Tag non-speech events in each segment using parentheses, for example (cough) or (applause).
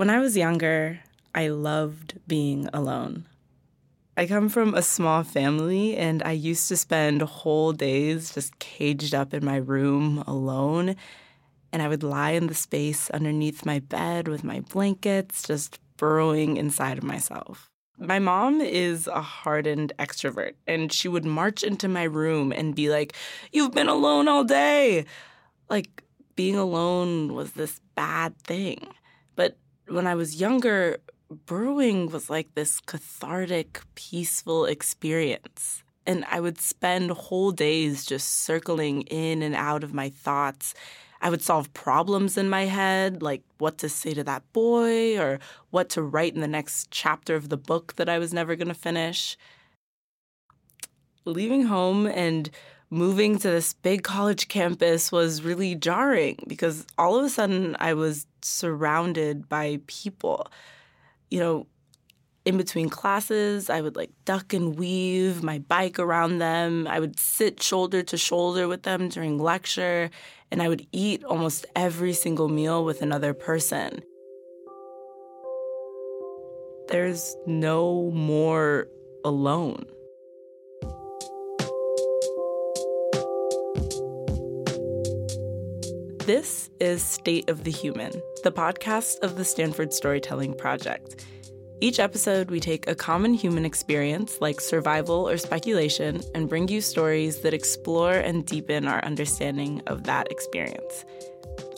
When I was younger, I loved being alone. I come from a small family, and I used to spend whole days just caged up in my room alone. And I would lie in the space underneath my bed with my blankets, just burrowing inside of myself. My mom is a hardened extrovert, and she would march into my room and be like, You've been alone all day. Like, being alone was this bad thing. When I was younger, brewing was like this cathartic, peaceful experience. And I would spend whole days just circling in and out of my thoughts. I would solve problems in my head, like what to say to that boy or what to write in the next chapter of the book that I was never going to finish. Leaving home and moving to this big college campus was really jarring because all of a sudden I was surrounded by people. You know, in between classes, I would like duck and weave my bike around them. I would sit shoulder to shoulder with them during lecture, and I would eat almost every single meal with another person. There's no more alone. This is State of the Human, the podcast of the Stanford Storytelling Project. Each episode, we take a common human experience like survival or speculation and bring you stories that explore and deepen our understanding of that experience.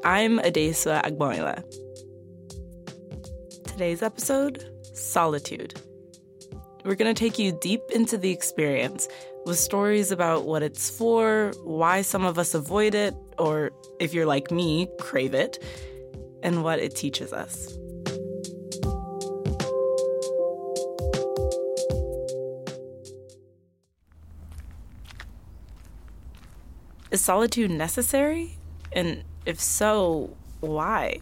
I'm Adesua Agboila. Today's episode Solitude. We're going to take you deep into the experience with stories about what it's for, why some of us avoid it, or if you're like me, crave it, and what it teaches us. Is solitude necessary? And if so, why?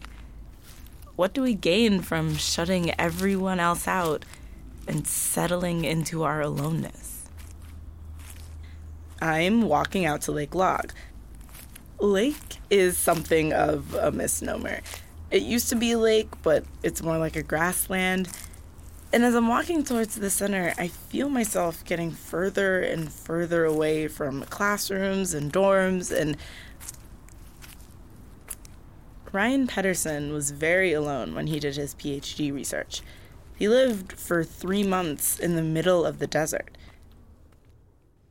What do we gain from shutting everyone else out and settling into our aloneness? I'm walking out to Lake Lag. Lake is something of a misnomer. It used to be a lake, but it's more like a grassland. And as I'm walking towards the center, I feel myself getting further and further away from classrooms and dorms. And Ryan Pedersen was very alone when he did his PhD research. He lived for three months in the middle of the desert.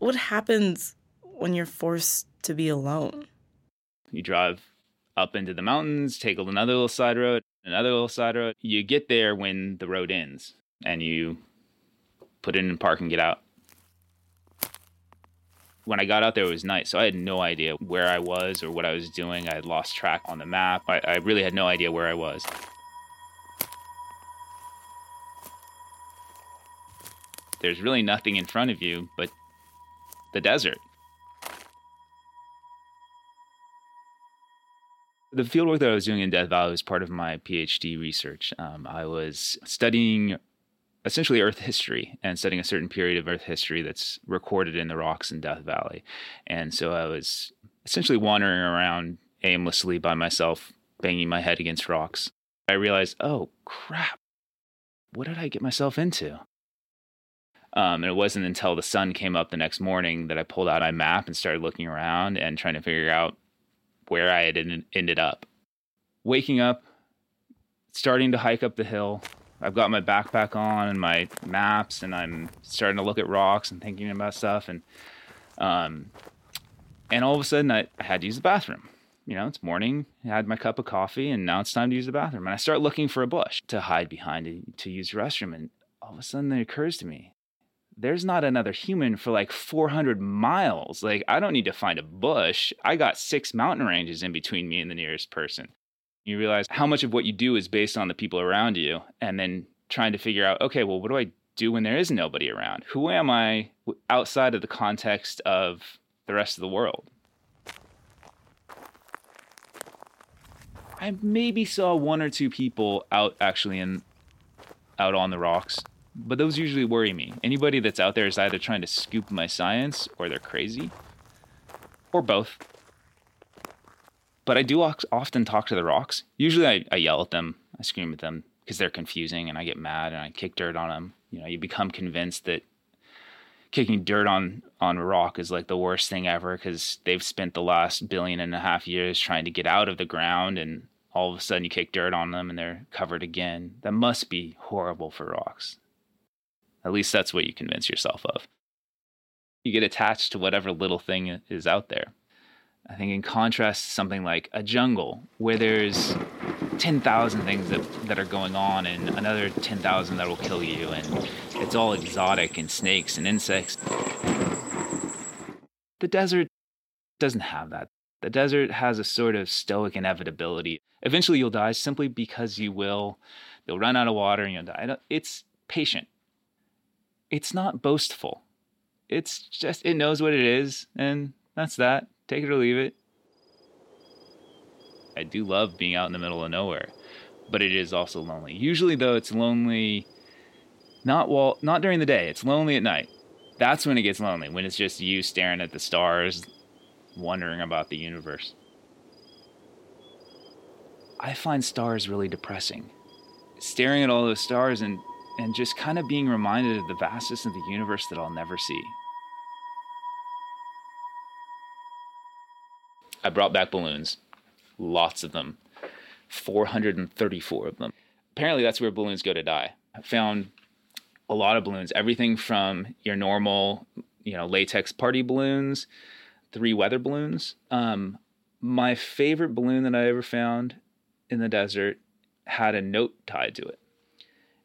What happens when you're forced to be alone? You drive up into the mountains, take another little side road, another little side road. You get there when the road ends and you put it in park and get out. When I got out there, it was night, so I had no idea where I was or what I was doing. I had lost track on the map. I, I really had no idea where I was. There's really nothing in front of you but the desert. The fieldwork that I was doing in Death Valley was part of my PhD research. Um, I was studying essentially Earth history and studying a certain period of Earth history that's recorded in the rocks in Death Valley. And so I was essentially wandering around aimlessly by myself, banging my head against rocks. I realized, oh crap, what did I get myself into? Um, and it wasn't until the sun came up the next morning that I pulled out my map and started looking around and trying to figure out where I had ended up. Waking up, starting to hike up the hill, I've got my backpack on and my maps, and I'm starting to look at rocks and thinking about stuff, and um, and all of a sudden I, I had to use the bathroom. You know, it's morning. I had my cup of coffee, and now it's time to use the bathroom. And I start looking for a bush to hide behind to, to use the restroom, and all of a sudden it occurs to me, there's not another human for like 400 miles. Like, I don't need to find a bush. I got six mountain ranges in between me and the nearest person. You realize how much of what you do is based on the people around you, and then trying to figure out, okay, well, what do I do when there is nobody around? Who am I outside of the context of the rest of the world? I maybe saw one or two people out actually in out on the rocks, but those usually worry me. Anybody that's out there is either trying to scoop my science or they're crazy, or both but I do often talk to the rocks. Usually I, I, yell at them, I scream at them. because they're confusing and I get mad and I kick dirt on them. You know, you become convinced that kicking dirt on on rock is like the worst thing ever because they've spent the last billion and a half years trying to get out of the ground and all of a sudden you kick dirt on them and they're covered again. That must be horrible for rocks. At least that's what you convince yourself of. You get attached to whatever little thing is out there. I think in contrast something like a jungle where there's 10,000 things that, that are going on and another 10,000 that will kill you and it's all exotic and snakes and insects. The desert doesn't have that. The desert has a sort of stoic inevitability. Eventually you'll die simply because you will. You'll run out of water and you'll die. It's patient. It's not boastful. It's just, it knows what it is, and that's that. Take it or leave it. I do love being out in the middle of nowhere, but it is also lonely. Usually, though, it's lonely not while, not during the day. It's lonely at night. That's when it gets lonely. When it's just you staring at the stars, wondering about the universe. I find stars really depressing. Staring at all those stars and and just kind of being reminded of the vastness of the universe that I'll never see. I brought back balloons, lots of them, 434 of them. Apparently, that's where balloons go to die. I found a lot of balloons, everything from your normal, you know, latex party balloons, three weather balloons. Um, my favorite balloon that I ever found in the desert had a note tied to it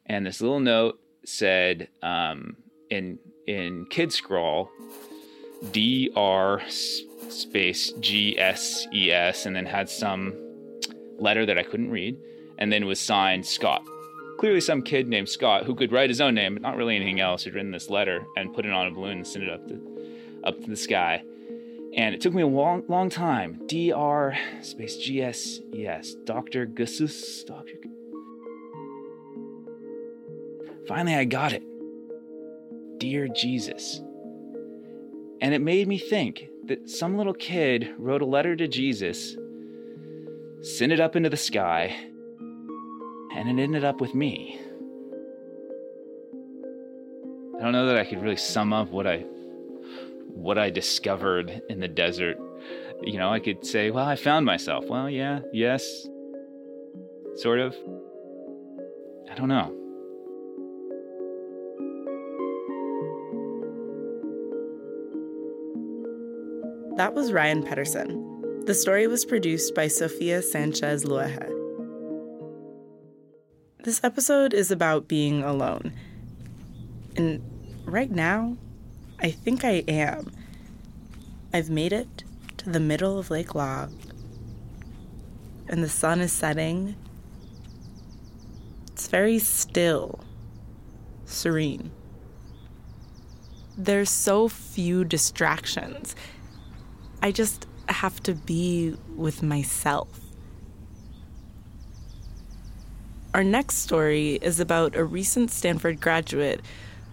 and this little note said um, in in kid scrawl D R space G S E S, and then had some letter that I couldn't read, and then was signed Scott. Clearly, some kid named Scott who could write his own name, but not really anything else, had written this letter and put it on a balloon and sent it up to up to the sky. And it took me a long, long time. D R space G S E S. Doctor Gussus. Doctor. Finally, I got it. Dear Jesus. And it made me think that some little kid wrote a letter to Jesus, sent it up into the sky, and it ended up with me. I don't know that I could really sum up what I what I discovered in the desert. You know, I could say, well, I found myself. Well, yeah, yes. Sort of. I don't know. That was Ryan Pedersen. The story was produced by Sofia Sanchez Luege. This episode is about being alone. And right now, I think I am. I've made it to the middle of Lake Lag, and the sun is setting. It's very still, serene. There's so few distractions I just have to be with myself. Our next story is about a recent Stanford graduate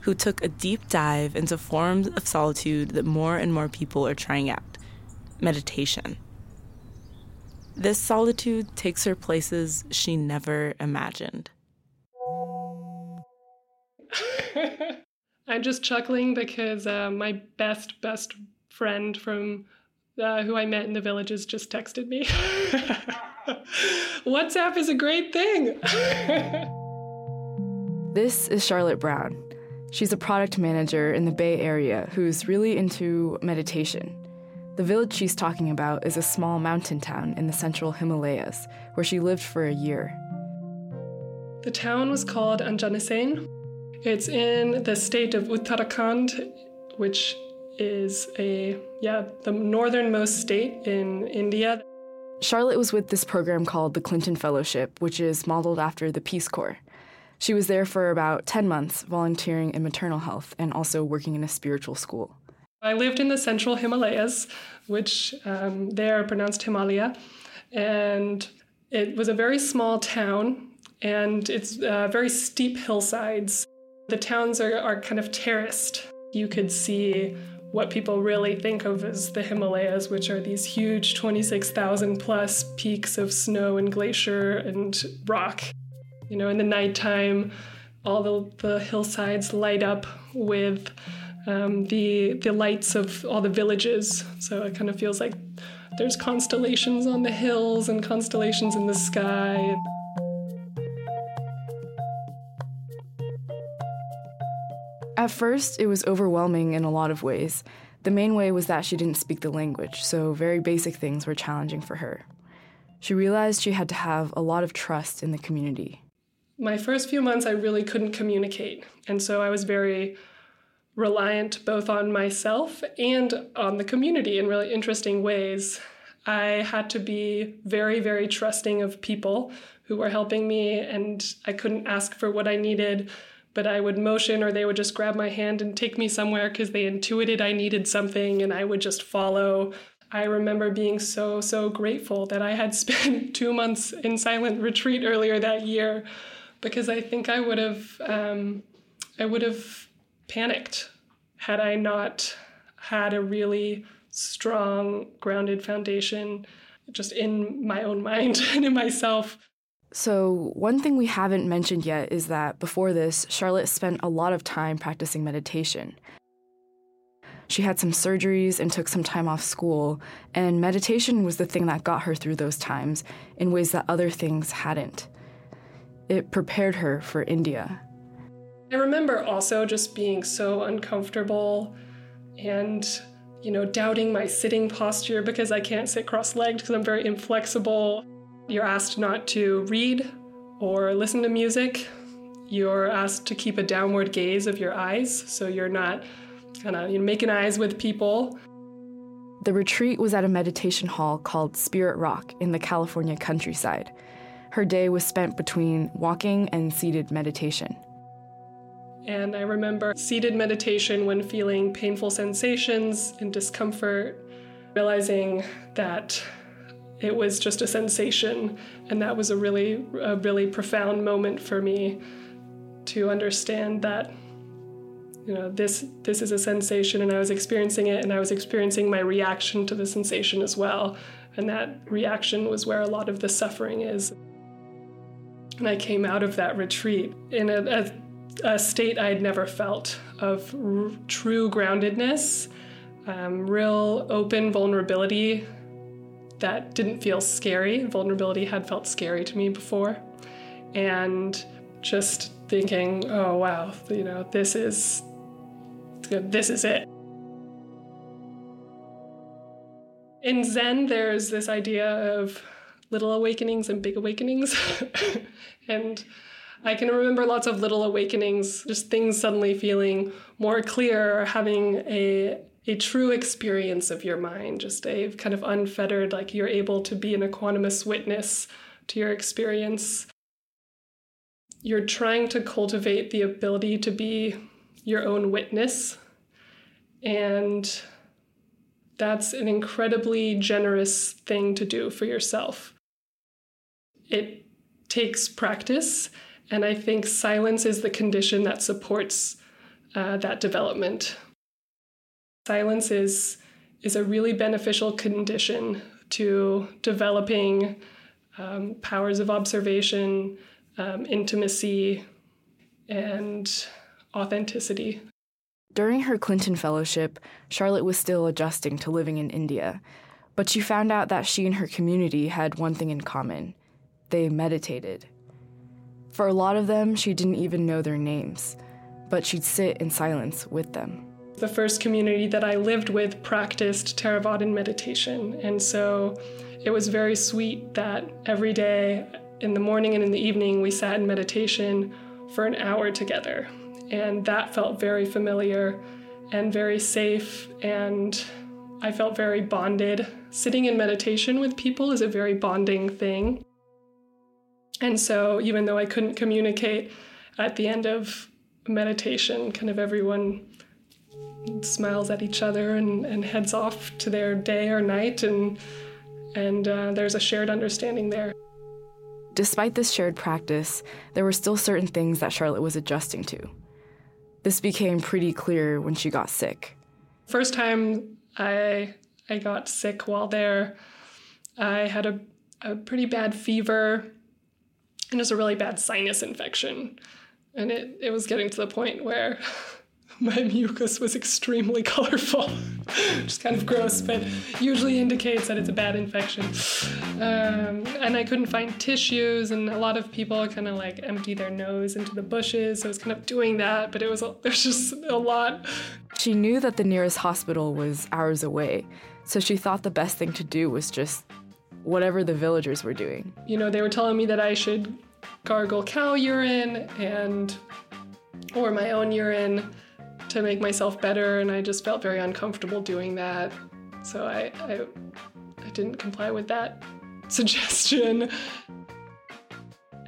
who took a deep dive into forms of solitude that more and more people are trying out meditation. This solitude takes her places she never imagined. (laughs) I'm just chuckling because uh, my best, best friend from uh, who I met in the villages just texted me. (laughs) WhatsApp is a great thing. (laughs) this is Charlotte Brown. She's a product manager in the Bay Area who's really into meditation. The village she's talking about is a small mountain town in the central Himalayas, where she lived for a year. The town was called Anjaneysar. It's in the state of Uttarakhand, which is a, yeah, the northernmost state in India. Charlotte was with this program called the Clinton Fellowship, which is modeled after the Peace Corps. She was there for about 10 months, volunteering in maternal health and also working in a spiritual school. I lived in the central Himalayas, which um, they are pronounced Himalaya, and it was a very small town, and it's uh, very steep hillsides. The towns are, are kind of terraced. You could see what people really think of as the Himalayas, which are these huge 26,000 plus peaks of snow and glacier and rock. You know, in the nighttime, all the, the hillsides light up with um, the the lights of all the villages. So it kind of feels like there's constellations on the hills and constellations in the sky. At first, it was overwhelming in a lot of ways. The main way was that she didn't speak the language, so very basic things were challenging for her. She realized she had to have a lot of trust in the community. My first few months, I really couldn't communicate. And so I was very reliant both on myself and on the community in really interesting ways. I had to be very, very trusting of people who were helping me, and I couldn't ask for what I needed, but I would motion or they would just grab my hand and take me somewhere because they intuited I needed something and I would just follow. I remember being so, so grateful that I had (laughs) spent two months in silent retreat earlier that year because I think I would have, um, I would have panicked had I not had a really strong, grounded foundation just in my own (laughs) mind and in myself. So, one thing we haven't mentioned yet is that before this, Charlotte spent a lot of time practicing meditation. She had some surgeries and took some time off school, and meditation was the thing that got her through those times in ways that other things hadn't. It prepared her for India. I remember also just being so uncomfortable and, you know, doubting my sitting posture because I can't sit cross legged because I'm very inflexible. You're asked not to read or listen to music. You're asked to keep a downward gaze of your eyes, so you're not kind of you know, making eyes with people. The retreat was at a meditation hall called Spirit Rock in the California countryside. Her day was spent between walking and seated meditation. And I remember seated meditation when feeling painful sensations and discomfort, realizing that it was just a sensation. And that was a really, a really profound moment for me to understand that you know this this is a sensation and i was experiencing it and i was experiencing my reaction to the sensation as well and that reaction was where a lot of the suffering is and i came out of that retreat in a, a a state I had never felt of r- true groundedness, um, real open vulnerability that didn't feel scary. Vulnerability had felt scary to me before. And just thinking, oh wow, you know, this is this is it. In Zen, there's this idea of little awakenings and big awakenings. (laughs) and I can remember lots of little awakenings, just things suddenly feeling more clear, having a a true experience of your mind, just a kind of unfettered, like you're able to be an equanimous witness to your experience. You're trying to cultivate the ability to be your own witness. And that's an incredibly generous thing to do for yourself. It takes practice and I think silence is the condition that supports uh, that development. Silence is, is a really beneficial condition to developing um, powers of observation, um, intimacy, and authenticity. During her Clinton Fellowship, Charlotte was still adjusting to living in India, but she found out that she and her community had one thing in common they meditated. For a lot of them, she didn't even know their names, but she'd sit in silence with them. The first community that I lived with practiced Theravadan meditation, and so it was very sweet that every day, in the morning and in the evening, we sat in meditation for an hour together. And that felt very familiar and very safe, and I felt very bonded. Sitting in meditation with people is a very bonding thing. And so, even though I couldn't communicate at the end of meditation, kind of everyone smiles at each other and, and heads off to their day or night, and, and uh, there's a shared understanding there. Despite this shared practice, there were still certain things that Charlotte was adjusting to. This became pretty clear when she got sick. First time I I got sick while there, I had a, a pretty bad fever and just a really bad sinus infection. And it, it was getting to the point where (laughs) (laughs) my mucus was extremely (laughs) colorful, which is kind of gross, but usually indicates that it's a bad infection. Um, and I couldn't find tissues, and a lot of people kind of like empty their nose into the bushes. So I was kind of doing that, but it was, (laughs) was just a lot. She knew that the nearest hospital was hours away, so she thought the best thing to do was just whatever the villagers were doing. You know, they were telling me that I should gargle cow urine and or my own urine to make myself better and I just felt very uncomfortable doing that. So I I, I didn't comply with that (laughs) suggestion.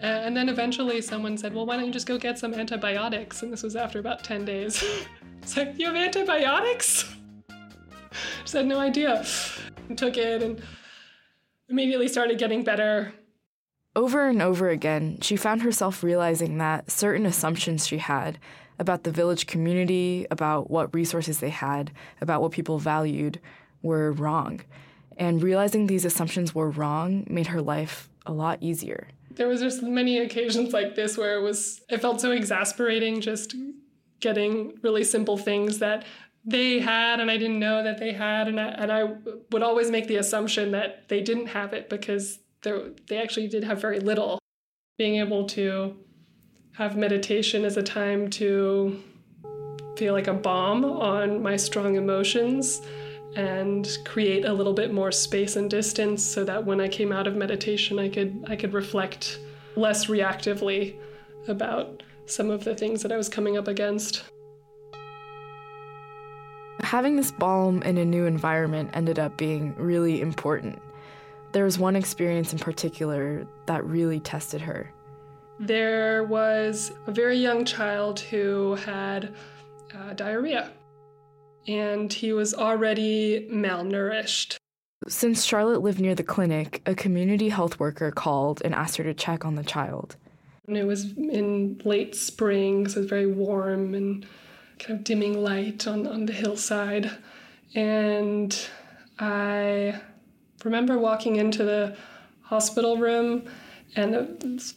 And then eventually someone said, Well, why don't you just go get some antibiotics? And this was after about 10 days. (laughs) it's like, You have antibiotics? (laughs) Just had no idea. And took it and immediately started getting better. Over and over again, she found herself realizing that certain assumptions she had about the village community, about what resources they had, about what people valued, were wrong. And realizing these assumptions were wrong made her life a lot easier. There was just many occasions like this where it was it felt so exasperating just getting really simple things that they had and I didn't know that they had and I, and I would always make the assumption that they didn't have it because they actually did have very little. Being able to have meditation as a time to feel like a balm on my strong emotions and create a little bit more space and distance so that when I came out of meditation I could I could reflect less reactively about some of the things that I was coming up against. Having this balm in a new environment ended up being really important. There was one experience in particular that really tested her. There was a very young child who had uh, diarrhea, and he was already malnourished. Since Charlotte lived near the clinic, a community health worker called and asked her to check on the child. And it was in late spring, so it was very warm and kind of dimming light on, on the hillside. And I remember walking into the hospital room, and a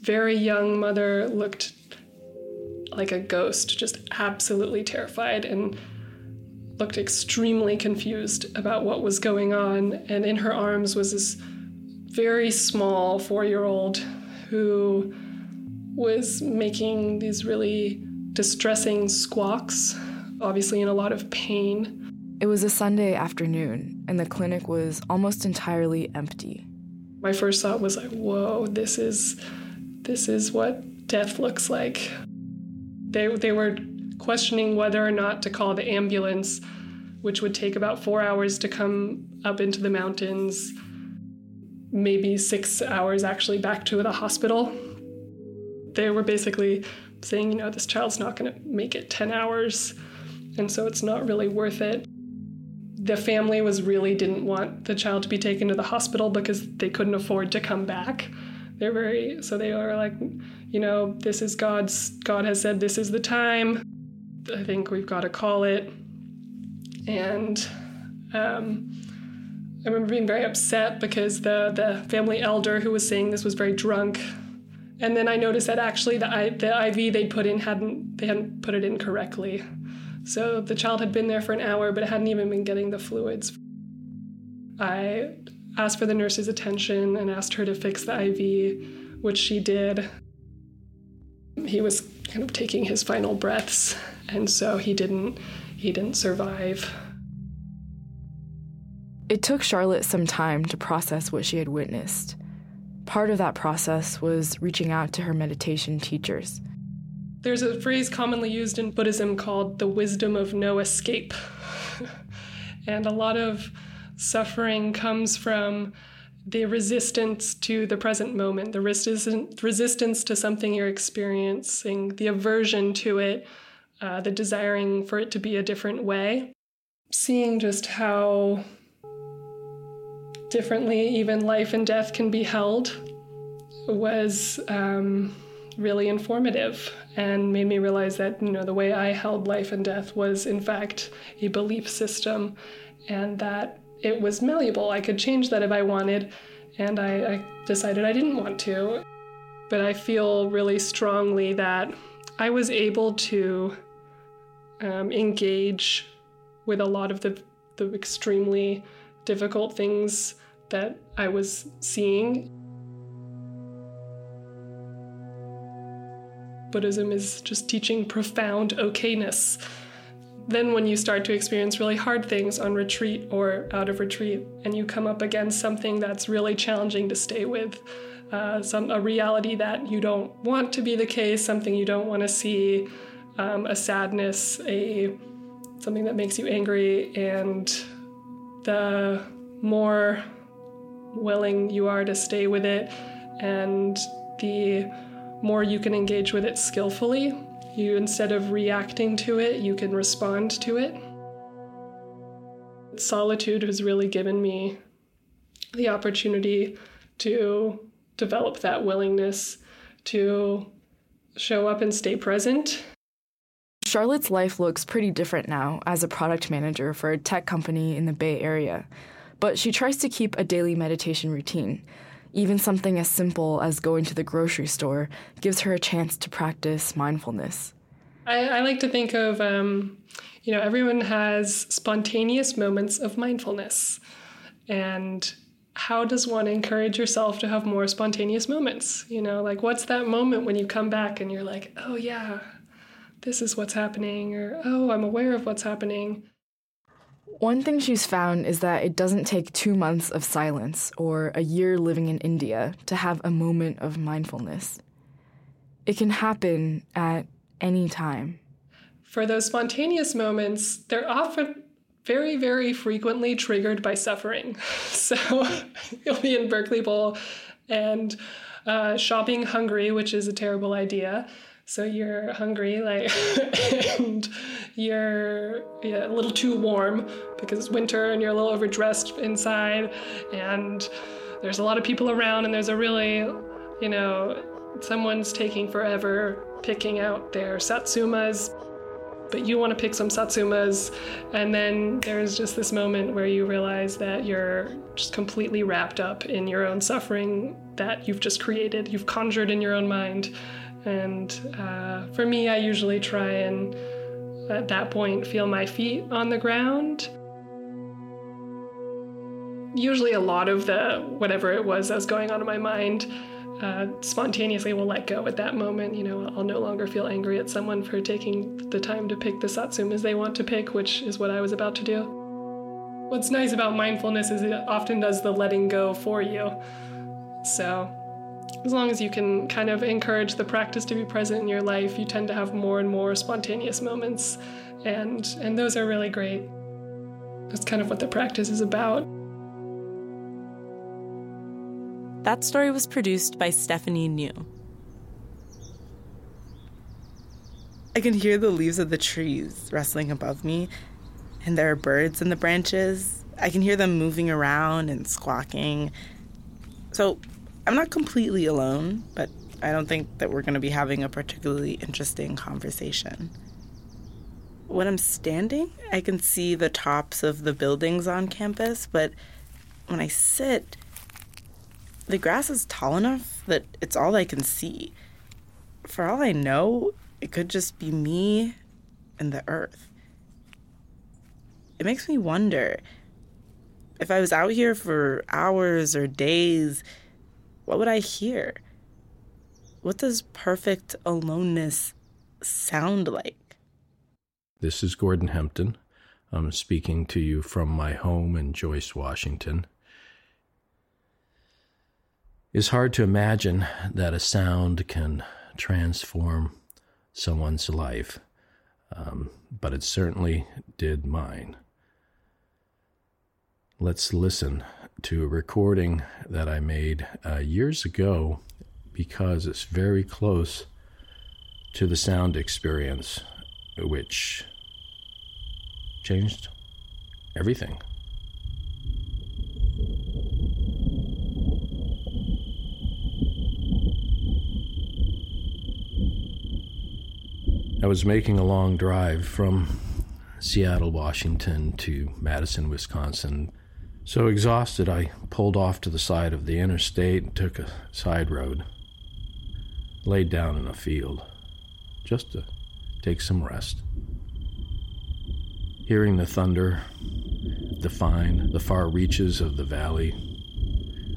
very young mother looked like a ghost, just absolutely terrified and looked extremely confused about what was going on. And in her arms was this very small four year old who was making these really distressing squawks, obviously in a lot of pain. It was a Sunday afternoon, and the clinic was almost entirely empty. My first thought was like, "Whoa, this is this is what death looks like." They they were questioning whether or not to call the ambulance, which would take about 4 hours to come up into the mountains, maybe 6 hours actually back to the hospital. They were basically saying, you know, this child's not going to make it 10 hours, and so it's not really worth it the family was really didn't want the child to be taken to the hospital because they couldn't afford to come back. They're very so they were like, you know, this is God's God has said this is the time. I think we've got to call it. And um, I remember being very upset because the the family elder who was saying this was very drunk. And then I noticed that actually the I, the IV they put in hadn't they hadn't put it in correctly. So the child had been there for an hour, but hadn't even been getting the fluids. I asked for the nurse's attention and asked her to fix the IV, which she did. He was kind of taking his final breaths, and so he didn't he didn't survive. It took Charlotte some time to process what she had witnessed. Part of that process was reaching out to her meditation teachers. There's a phrase commonly used in Buddhism called the wisdom of no escape. (laughs) and a lot of suffering comes from the resistance to the present moment, the resistance resistance to something you're experiencing, the aversion to it, uh, the desiring for it to be a different way. Seeing just how differently even life and death can be held was um, really informative and made me realize that you know the way I held life and death was in fact a belief system and that it was malleable. I could change that if I wanted, and I, I decided I didn't want to. but I feel really strongly that I was able to um, engage with a lot of the, the extremely difficult things that I was seeing. Buddhism is just teaching profound okayness. Then, when you start to experience really hard things on retreat or out of retreat, and you come up against something that's really challenging to stay with, uh, some a reality that you don't want to be the case, something you don't want to see, um, a sadness, a something that makes you angry, and the more willing you are to stay with it, and the more you can engage with it skillfully. You instead of reacting to it, you can respond to it. Solitude has really given me the opportunity to develop that willingness to show up and stay present. Charlotte's life looks pretty different now as a product manager for a tech company in the Bay Area, but she tries to keep a daily meditation routine. Even something as simple as going to the grocery store gives her a chance to practice mindfulness. I, I like to think of, um, you know, everyone has spontaneous moments of mindfulness. And how does one encourage yourself to have more spontaneous moments? You know, like what's that moment when you come back and you're like, oh, yeah, this is what's happening, or oh, I'm aware of what's happening. One thing she's found is that it doesn't take two months of silence or a year living in India to have a moment of mindfulness. It can happen at any time. For those spontaneous moments, they're often very, very frequently triggered by suffering. (laughs) So (laughs) you'll be in Berkeley Bowl and uh, shopping hungry, which is a terrible idea. So you're hungry, like, (laughs) and you're yeah, a little too warm because it's winter and you're a little overdressed inside, and there's a lot of people around, and there's a really, you know, someone's taking forever picking out their satsumas but you want to pick some satsumas. And then there's just this moment where you realize that you're just completely wrapped up in your own suffering that you've just created. You've conjured in your own mind and uh, for me i usually try and at that point feel my feet on the ground usually a lot of the whatever it was that was going on in my mind uh, spontaneously will let go at that moment. You know, I'll no longer feel angry at someone for taking the time to pick the satsumas they want to pick, which is what I was about to do. What's nice about mindfulness is it often does the letting go for you. So, as long as you can kind of encourage the practice to be present in your life, you tend to have more and more spontaneous moments, and and those are really great. That's kind of what the practice is about. That story was produced by Stephanie New. I can hear the leaves of the trees rustling above me, and there are birds in the branches. I can hear them moving around and squawking. So I'm not completely alone, but I don't think that we're going to be having a particularly interesting conversation. When I'm standing, I can see the tops of the buildings on campus, but when I sit, the grass is tall enough that it's all I can see. For all I know, it could just be me and the earth. It makes me wonder if I was out here for hours or days, what would I hear? What does perfect aloneness sound like? This is Gordon Hempton. I'm speaking to you from my home in Joyce, Washington. It's hard to imagine that a sound can transform someone's life, um, but it certainly did mine. Let's listen to a recording that I made uh, years ago because it's very close to the sound experience, which changed everything. I was making a long drive from Seattle, Washington to Madison, Wisconsin. So exhausted, I pulled off to the side of the interstate and took a side road. laid down in a field just to take some rest. Hearing the thunder define the far reaches of the valley,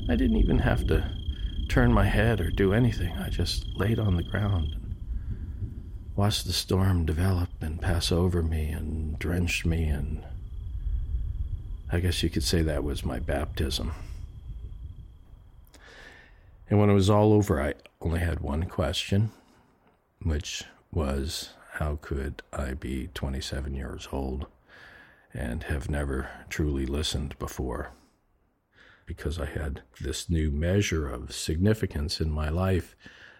I didn't even have to turn my head or do anything. I just laid on the ground and watched the storm develop and pass over me and drench me and I guess you could say that was my baptism. And when it was all over, I only had one question, which was how could I be 27 years old and have never truly listened before? Because I had this new measure of significance in my life,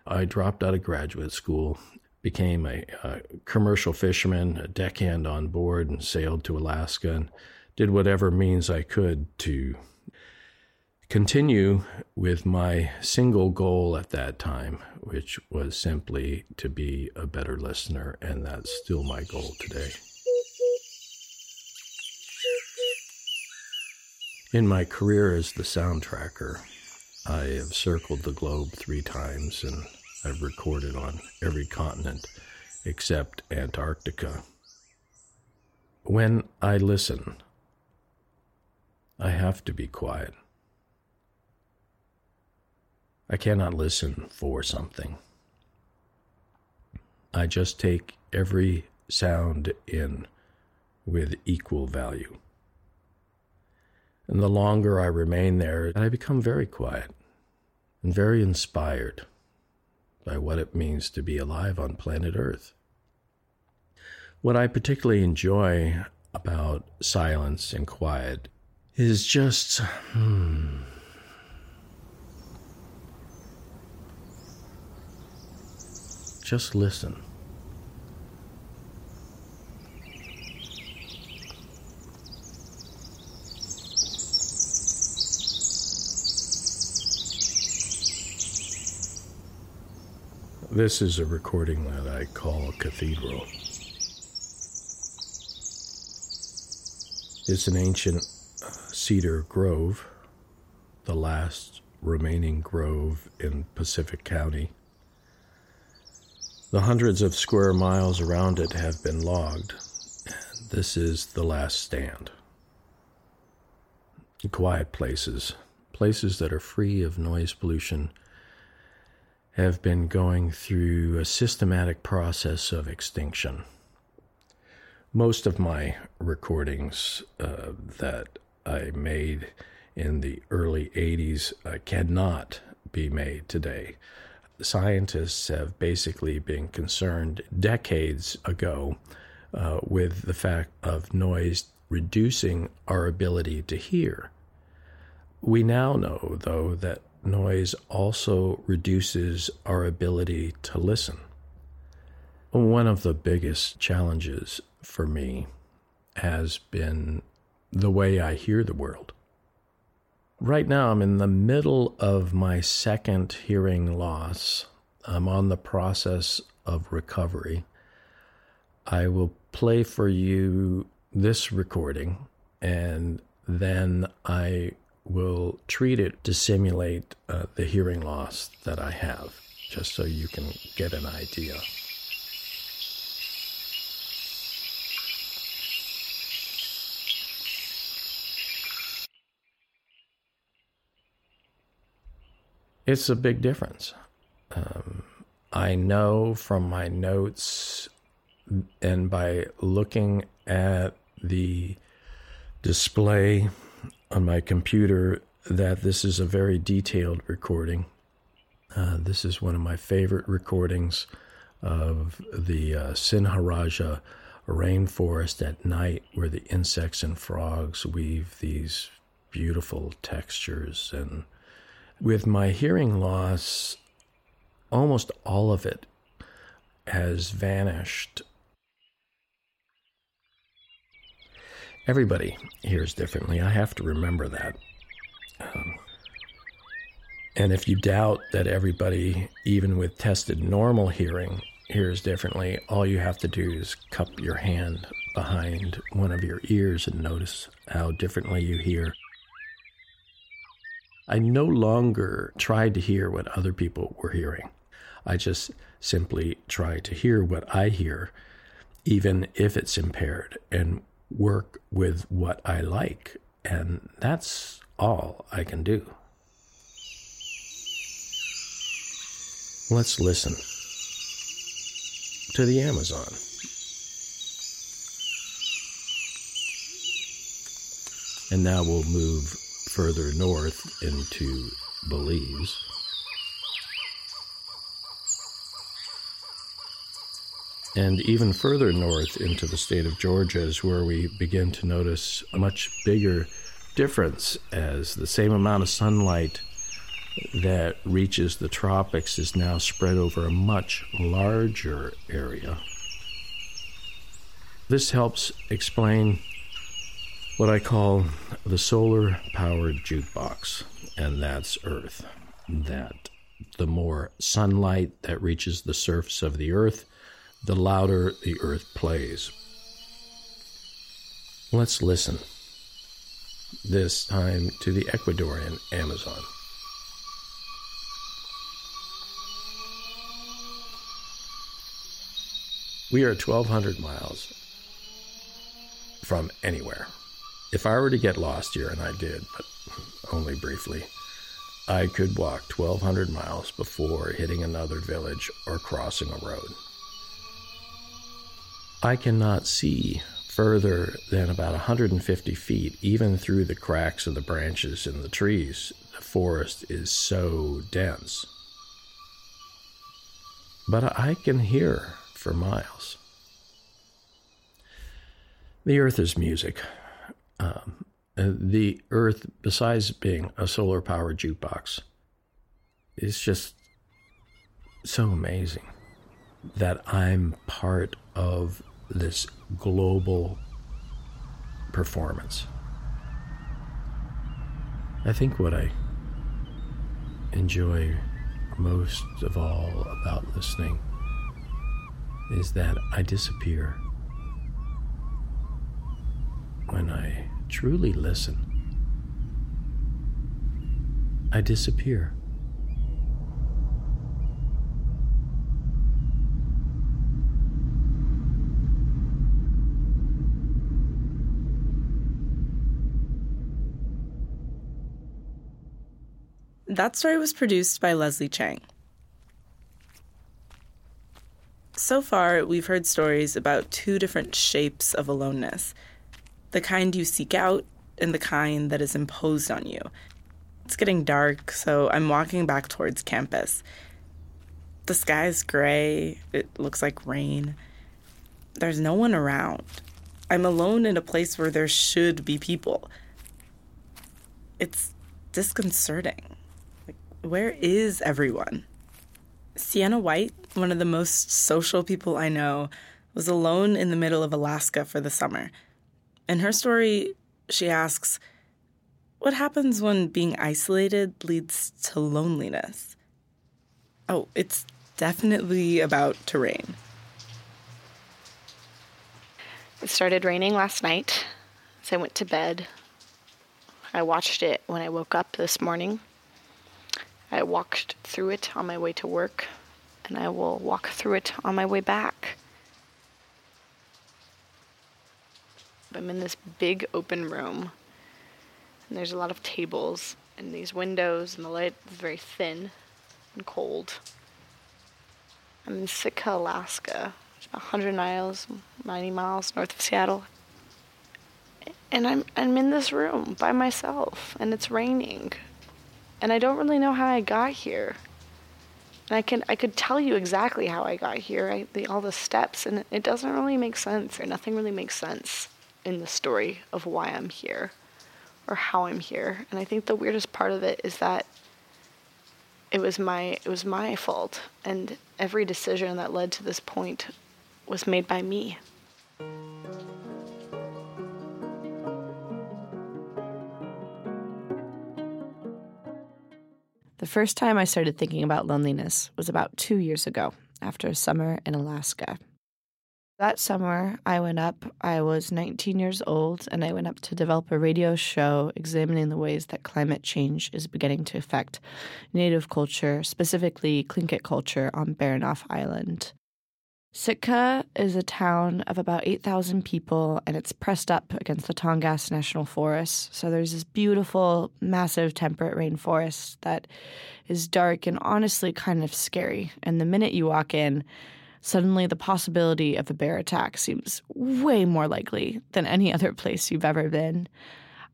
I dropped out of graduate school, became a, a commercial fisherman, a deckhand on board, and sailed to Alaska and did whatever means I could to continue with my single goal at that time, which was simply to be a better listener, and that's still my goal today. In my career as the sound tracker, I have circled the globe three times and I've recorded on every continent except Antarctica. When I listen, I have to be quiet. I cannot listen for something. I just take every sound in with equal value. And the longer I remain there, I become very quiet and very inspired by what it means to be alive on planet Earth. What I particularly enjoy about silence and quiet is just. Hmm, just listen. This is a recording that I call cathedral. It's an ancient Cedar Grove, the last remaining grove in Pacific County. The hundreds of square miles around it have been logged, and this is the last stand. Quiet places, places that are free of noise pollution, have been going through a systematic process of extinction. Most of my recordings uh, that I made in the early 80s uh, cannot be made today. Scientists have basically been concerned decades ago uh, with the fact of noise reducing our ability to hear. We now know, though, that noise also reduces our ability to listen. One of the biggest challenges for me has been the way I hear the world. Right now, I'm in the middle of my second hearing loss. I'm on the process of recovery. I will play for you this recording and then I will treat it to simulate uh, the hearing loss that I have, just so you can get an idea. It's a big difference. Um, I know from my notes and by looking at the display on my computer that this is a very detailed recording. Uh, this is one of my favorite recordings of the uh, Sinharaja rainforest at night, where the insects and frogs weave these beautiful textures and with my hearing loss, almost all of it has vanished. Everybody hears differently. I have to remember that. Um, and if you doubt that everybody, even with tested normal hearing, hears differently, all you have to do is cup your hand behind one of your ears and notice how differently you hear. I no longer tried to hear what other people were hearing. I just simply try to hear what I hear, even if it's impaired, and work with what I like. And that's all I can do. Let's listen to the Amazon. And now we'll move further north into Belize. And even further north into the state of Georgia is where we begin to notice a much bigger difference as the same amount of sunlight that reaches the tropics is now spread over a much larger area. This helps explain what I call the solar powered jukebox, and that's Earth. That the more sunlight that reaches the surface of the Earth, the louder the Earth plays. Let's listen, this time to the Ecuadorian Amazon. We are 1,200 miles from anywhere. If I were to get lost here, and I did, but only briefly, I could walk 1,200 miles before hitting another village or crossing a road. I cannot see further than about 150 feet, even through the cracks of the branches in the trees. The forest is so dense. But I can hear for miles. The earth is music. Um, the Earth, besides being a solar powered jukebox, is just so amazing that I'm part of this global performance. I think what I enjoy most of all about listening is that I disappear when I truly listen, I disappear. That story was produced by Leslie Chang. So far, we've heard stories about two different shapes of aloneness the kind you seek out and the kind that is imposed on you. It's getting dark, so I'm walking back towards campus. The sky is gray, it looks like rain. There's no one around. I'm alone in a place where there should be people. It's disconcerting. Like, where is everyone? Sienna White, one of the most social people I know, was alone in the middle of Alaska for the summer. In her story, she asks, What happens when being isolated leads to loneliness? Oh, it's definitely about to rain. It started raining last night, so I went to bed. I watched it when I woke up this morning. I walked through it on my way to work, and I will walk through it on my way back. I'm in this big open room, and there's a lot of tables and these windows, and the light is very thin and cold. I'm in Sitka, Alaska, it's about 100 miles, 90 miles north of Seattle. And I'm I'm in this room by myself, and it's raining, and I don't really know how I got here. And I can I could tell you exactly how I got here, I, the, all the steps, and it doesn't really make sense, or nothing really makes sense in the story of why I'm here or how I'm here. And I think the weirdest part of it is that it was my it was my fault and every decision that led to this point was made by me. The first time I started thinking about loneliness was about two years ago after a summer in Alaska. That summer, I went up. I was 19 years old, and I went up to develop a radio show examining the ways that climate change is beginning to affect Native culture, specifically Tlingit culture on Baranof Island. Sitka is a town of about 8,000 people, and it's pressed up against the Tongass National Forest. So there's this beautiful, massive temperate rainforest that is dark and honestly kind of scary. And the minute you walk in, suddenly the possibility of a bear attack seems way more likely than any other (laughs) place you've ever been.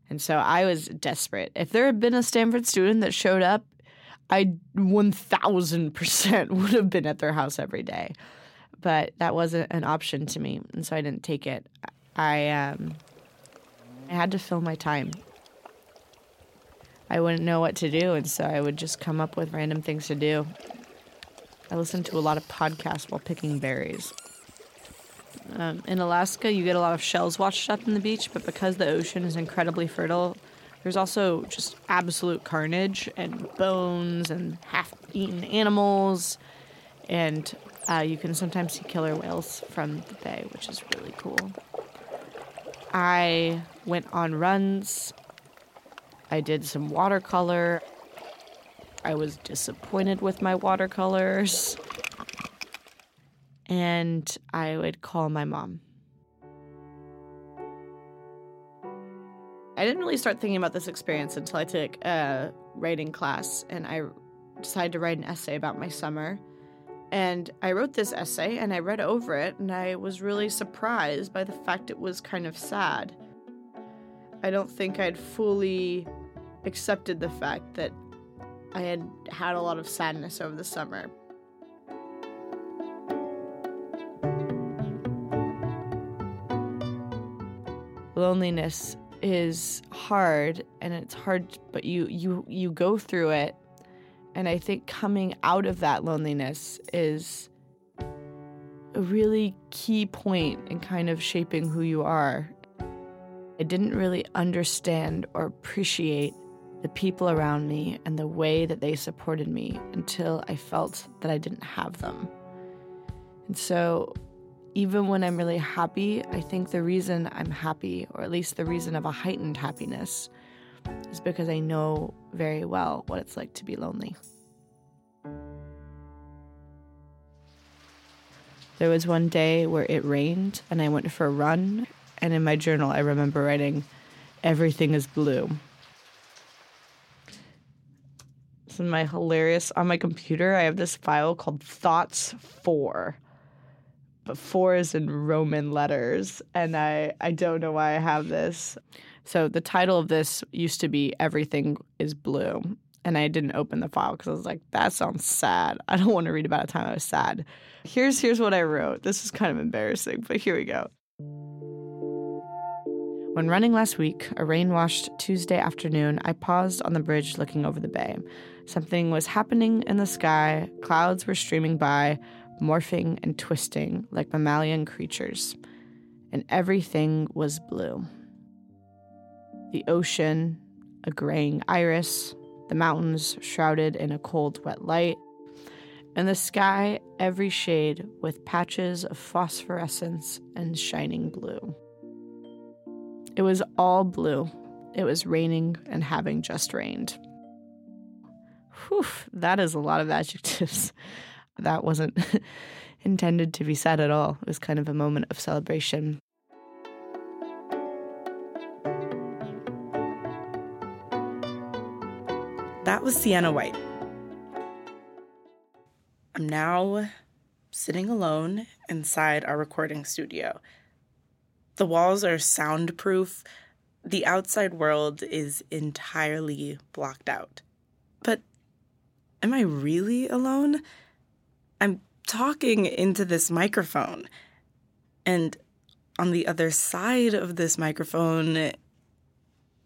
And so I was desperate. If there had been a Stanford student that showed up, I 1000% (laughs) would have been at their house every day. But that wasn't an option to me, and so I didn't take it. I um I had to fill my time. I wouldn't know what to do, and so I would just come up with random things to do. I listened to a lot of podcasts while picking berries. Um, in Alaska, you get a lot of shells washed up in the beach, but because the ocean is incredibly fertile, there's also just absolute carnage and bones and half eaten animals. And uh, you can sometimes see killer whales from the bay, which is really cool. I went on runs. I did some watercolor. I was disappointed with my watercolors. And I would call my mom. I didn't really start thinking about this experience until I took a writing class and I decided to write an essay about my summer. And I wrote this essay and I read over it and I was really surprised by the fact it was kind of sad. I don't think I'd fully accepted the fact that I had had a lot of sadness over the summer. Loneliness is hard and it's hard but you you you go through it and I think coming out of that loneliness is a really key point in kind of shaping who you are. I didn't really understand or appreciate the people around me and the way that they supported me until I felt that I didn't have them. And so, even when I'm really happy, I think the reason I'm happy, or at least the reason of a heightened happiness, is because I know very well what it's like to be lonely. There was one day where it rained and I went for a run, and in my journal, I remember writing, Everything is blue. Is my hilarious. On my computer, I have this file called Thoughts 4. But 4 is in Roman letters, and I, I don't know why I have this. So the title of this used to be Everything is Blue. And I didn't open the file because I was like, that sounds sad. I don't want to read about a time I was sad. Here's here's what I wrote. This is kind of embarrassing, but here we go. When running last week, a rain washed Tuesday afternoon, I paused on the bridge looking over the bay. Something was happening in the sky, clouds were streaming by, morphing and twisting like mammalian creatures, and everything was blue. The ocean, a graying iris, the mountains shrouded in a cold, wet light, and the sky every shade with patches of phosphorescence and shining blue. It was all blue. It was raining and having just rained. Whew, that is a lot of adjectives. (laughs) That wasn't (laughs) intended to be said at all. It was kind of a moment of celebration. That was Sienna White. I'm now sitting alone inside our recording studio. The walls are soundproof. The outside world is entirely blocked out. But am I really alone? I'm talking into this microphone. And on the other side of this microphone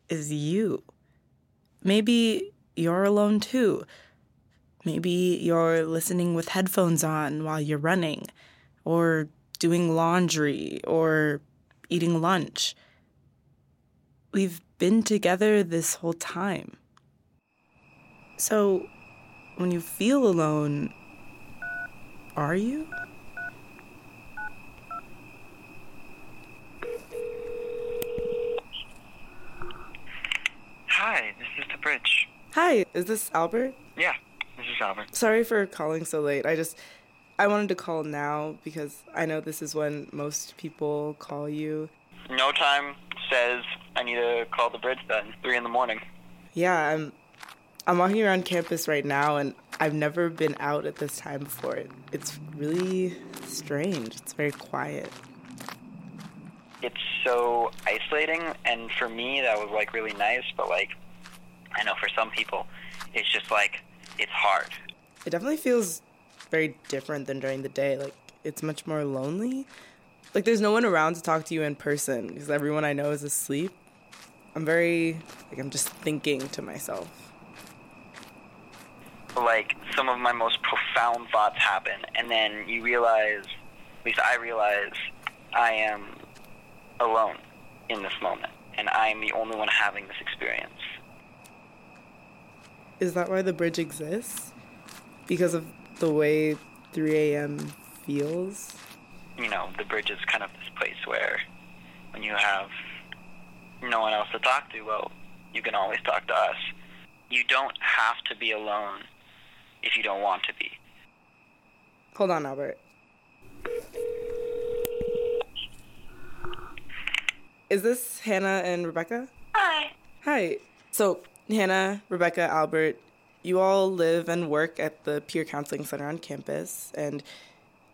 is you. Maybe you're alone too. Maybe you're listening with headphones on while you're running, or doing laundry, or eating lunch. We've been together this whole time. So, when you feel alone, are you? Hi, this is The Bridge. Hi, is this Albert? Yeah, this is Albert. Sorry for calling so late. I just I wanted to call now because I know this is when most people call you. No time says I need to call the bridge then. Three in the morning. Yeah, I'm I'm walking around campus right now and I've never been out at this time before. It's really strange. It's very quiet. It's so isolating and for me that was like really nice, but like I know for some people it's just like it's hard. It definitely feels very different than during the day. Like it's much more lonely. Like there's no one around to talk to you in person because everyone I know is asleep. I'm very like I'm just thinking to myself. Like some of my most profound thoughts happen and then you realize at least I realize I am alone in this moment and I am the only one having this experience. Is that why the bridge exists? Because of the way 3 a.m. feels? You know, the bridge is kind of this place where when you have no one else to talk to, well, you can always talk to us. You don't have to be alone if you don't want to be. Hold on, Albert. Is this Hannah and Rebecca? Hi. Hi. So, Hannah, Rebecca, Albert, you all live and work at the Peer Counseling Center on campus, and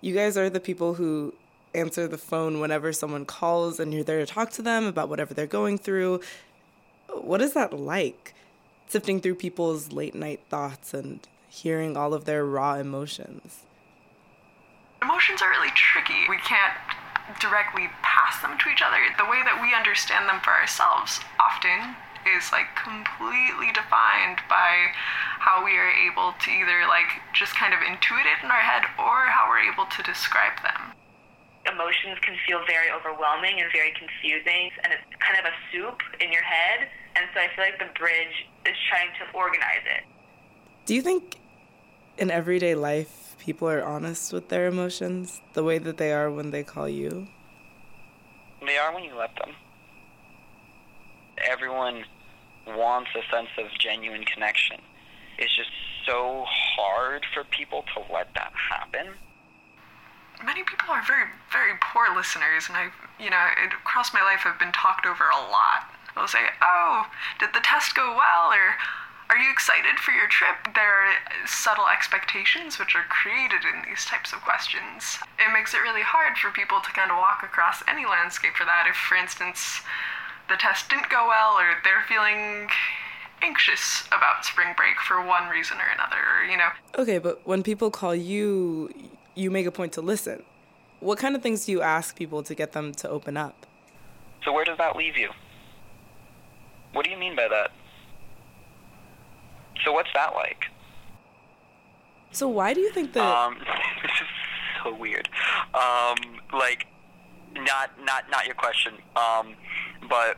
you guys are the people who answer the phone whenever someone calls and you're there to talk to them about whatever they're going through. What is that like? Sifting through people's late night thoughts and hearing all of their raw emotions. Emotions are really tricky. We can't directly pass them to each other. The way that we understand them for ourselves often is like completely defined by how we are able to either like just kind of intuit it in our head or how we're able to describe them. Emotions can feel very overwhelming and very confusing, and it's kind of a soup in your head. And so I feel like the bridge is trying to organize it. Do you think in everyday life people are honest with their emotions the way that they are when they call you? They are when you let them. Everyone wants a sense of genuine connection. It's just so hard for people to let that happen. Many people are very, very poor listeners, and I, you know, across my life, I've been talked over a lot. They'll say, "Oh, did the test go well?" or "Are you excited for your trip?" There are subtle expectations which are created in these types of questions. It makes it really hard for people to kind of walk across any landscape for that. If, for instance, the test didn't go well, or they're feeling anxious about spring break for one reason or another, or, you know. Okay, but when people call you, you make a point to listen. What kind of things do you ask people to get them to open up? So where does that leave you? What do you mean by that? So what's that like? So why do you think that Um, (laughs) this is so weird. Um, like, not not not your question. Um, but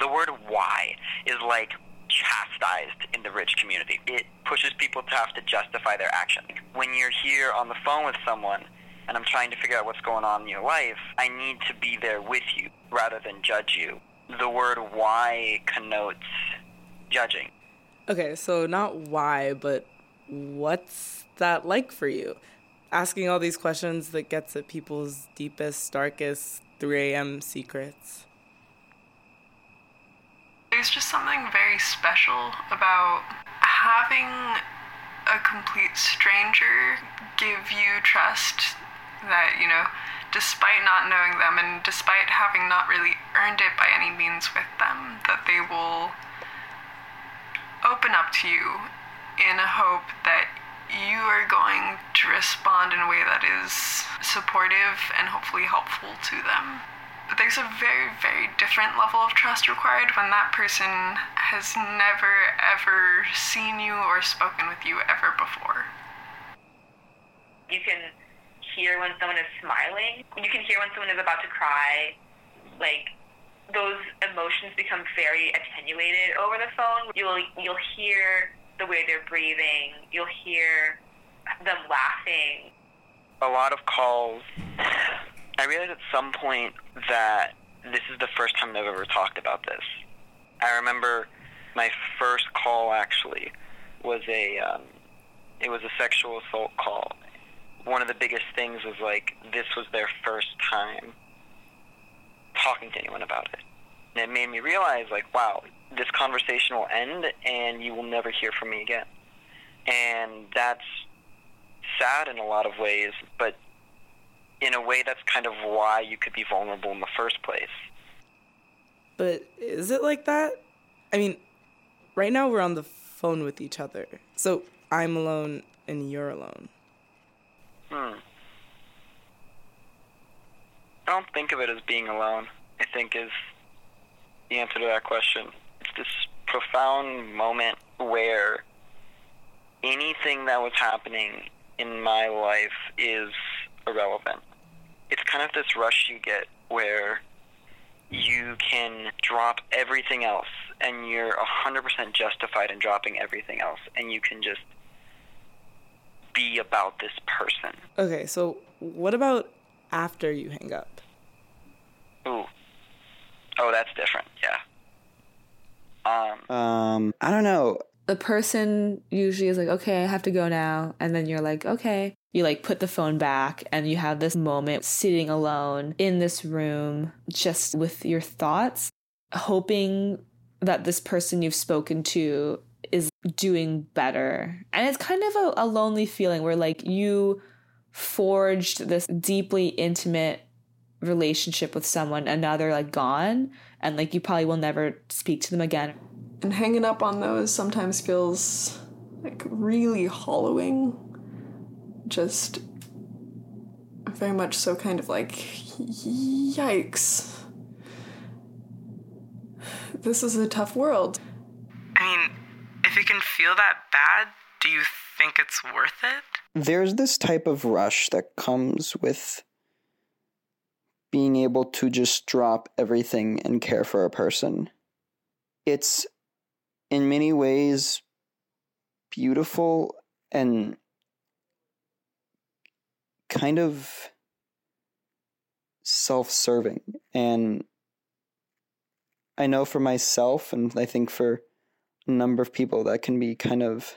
the word "why" is like chastised in the Bridge community. It pushes people to have to justify their action. When you're here on the phone with someone, and I'm trying to figure out what's going on in your life, I need to be there with you rather than judge you. The word "why" connotes judging. Okay, so not why, but what's that like for you? Asking all these questions that gets at people's deepest, darkest 3 a.m. secrets. There's just something very special about having a complete stranger give you trust that, you know, despite not knowing them and despite having not really earned it by any means with them, that they will open up to you in a hope that you are going to respond in a way that is supportive and hopefully helpful to them. But there's a very, very different level of trust required when that person has never, ever seen you or spoken with you ever before. You can hear when someone is smiling. You can hear when someone is about to cry. Like those emotions become very attenuated over the phone. You'll you'll hear the way they're breathing. You'll hear them laughing. A lot of calls. I realized at some point that this is the first time they've ever talked about this. I remember my first call actually was a um, it was a sexual assault call. One of the biggest things was like this was their first time talking to anyone about it. And it made me realize like wow, this conversation will end and you will never hear from me again. And that's sad in a lot of ways, but in a way that's kind of why you could be vulnerable in the first place. But is it like that? I mean, right now we're on the phone with each other. So I'm alone and you're alone. Hmm. I don't think of it as being alone. I think is the answer to that question. It's this profound moment where anything that was happening in my life is irrelevant. It's kind of this rush you get where you can drop everything else and you're 100% justified in dropping everything else and you can just be about this person. Okay, so what about after you hang up? Ooh. Oh, that's different. Yeah. Um, Um, I don't know. the person usually is like, okay, I have to go now. And then you're like, okay. You like put the phone back and you have this moment sitting alone in this room just with your thoughts, hoping that this person you've spoken to is doing better. And it's kind of a, a lonely feeling where like you forged this deeply intimate relationship with someone and now they're like gone and like you probably will never speak to them again. And hanging up on those sometimes feels like really hollowing. Just very much so kind of like, yikes. This is a tough world. I mean, if you can feel that bad, do you think it's worth it? There's this type of rush that comes with being able to just drop everything and care for a person. It's in many ways beautiful and kind of self serving. And I know for myself, and I think for a number of people, that can be kind of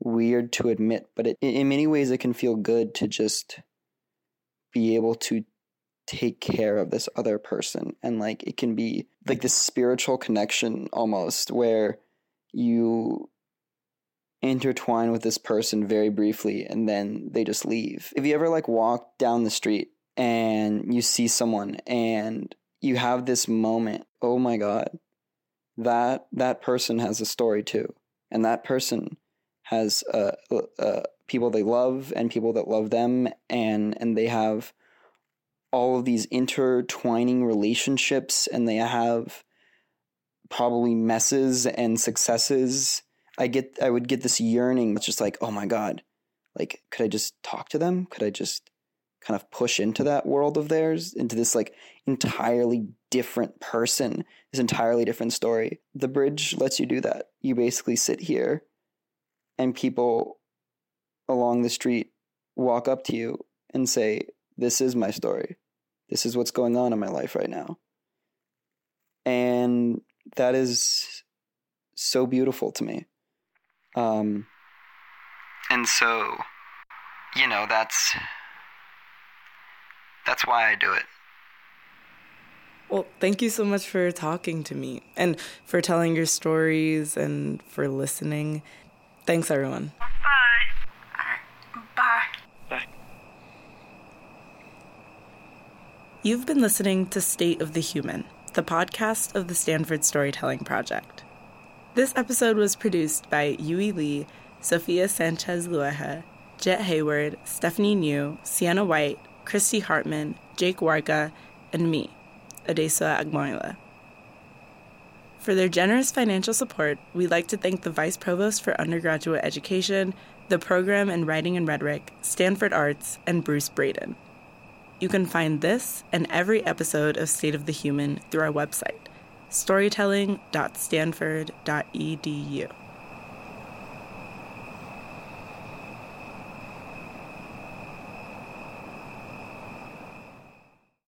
weird to admit, but it, in many ways, it can feel good to just be able to take care of this other person. And like it can be like this spiritual connection almost where you intertwine with this person very briefly and then they just leave. If you ever like walk down the street and you see someone and you have this moment, oh my god, that that person has a story too. And that person has uh, uh, people they love and people that love them and and they have all of these intertwining relationships and they have probably messes and successes. I get i would get this yearning it's just like oh my god like could i just talk to them? Could i just kind of push into that world of theirs into this like entirely different person this entirely different story? The bridge lets you do that. You basically sit here and people along the street walk up to you and say this is my story this is what's going on in my life right now. And that is so beautiful to me. Um, and so, you know, that's that's why I do it. Well, thank you so much for talking to me and for telling your stories and for listening. Thanks, everyone. Bye. Bye. Bye. You've been listening to State of the Human, the podcast of the Stanford Storytelling Project. This episode was produced by Yui Lee, Sophia Sanchez Lueja, Jet Hayward, Stephanie New, Sienna White, Christy Hartman, Jake Warga, and me, Adesuwa Agbonile. For their generous financial support, we'd like to thank the Vice Provost for Undergraduate Education, the Program in Writing and Rhetoric, Stanford Arts, and Bruce Braden. You can find this and every episode of State of the Human through our website, storytelling.stanford.edu.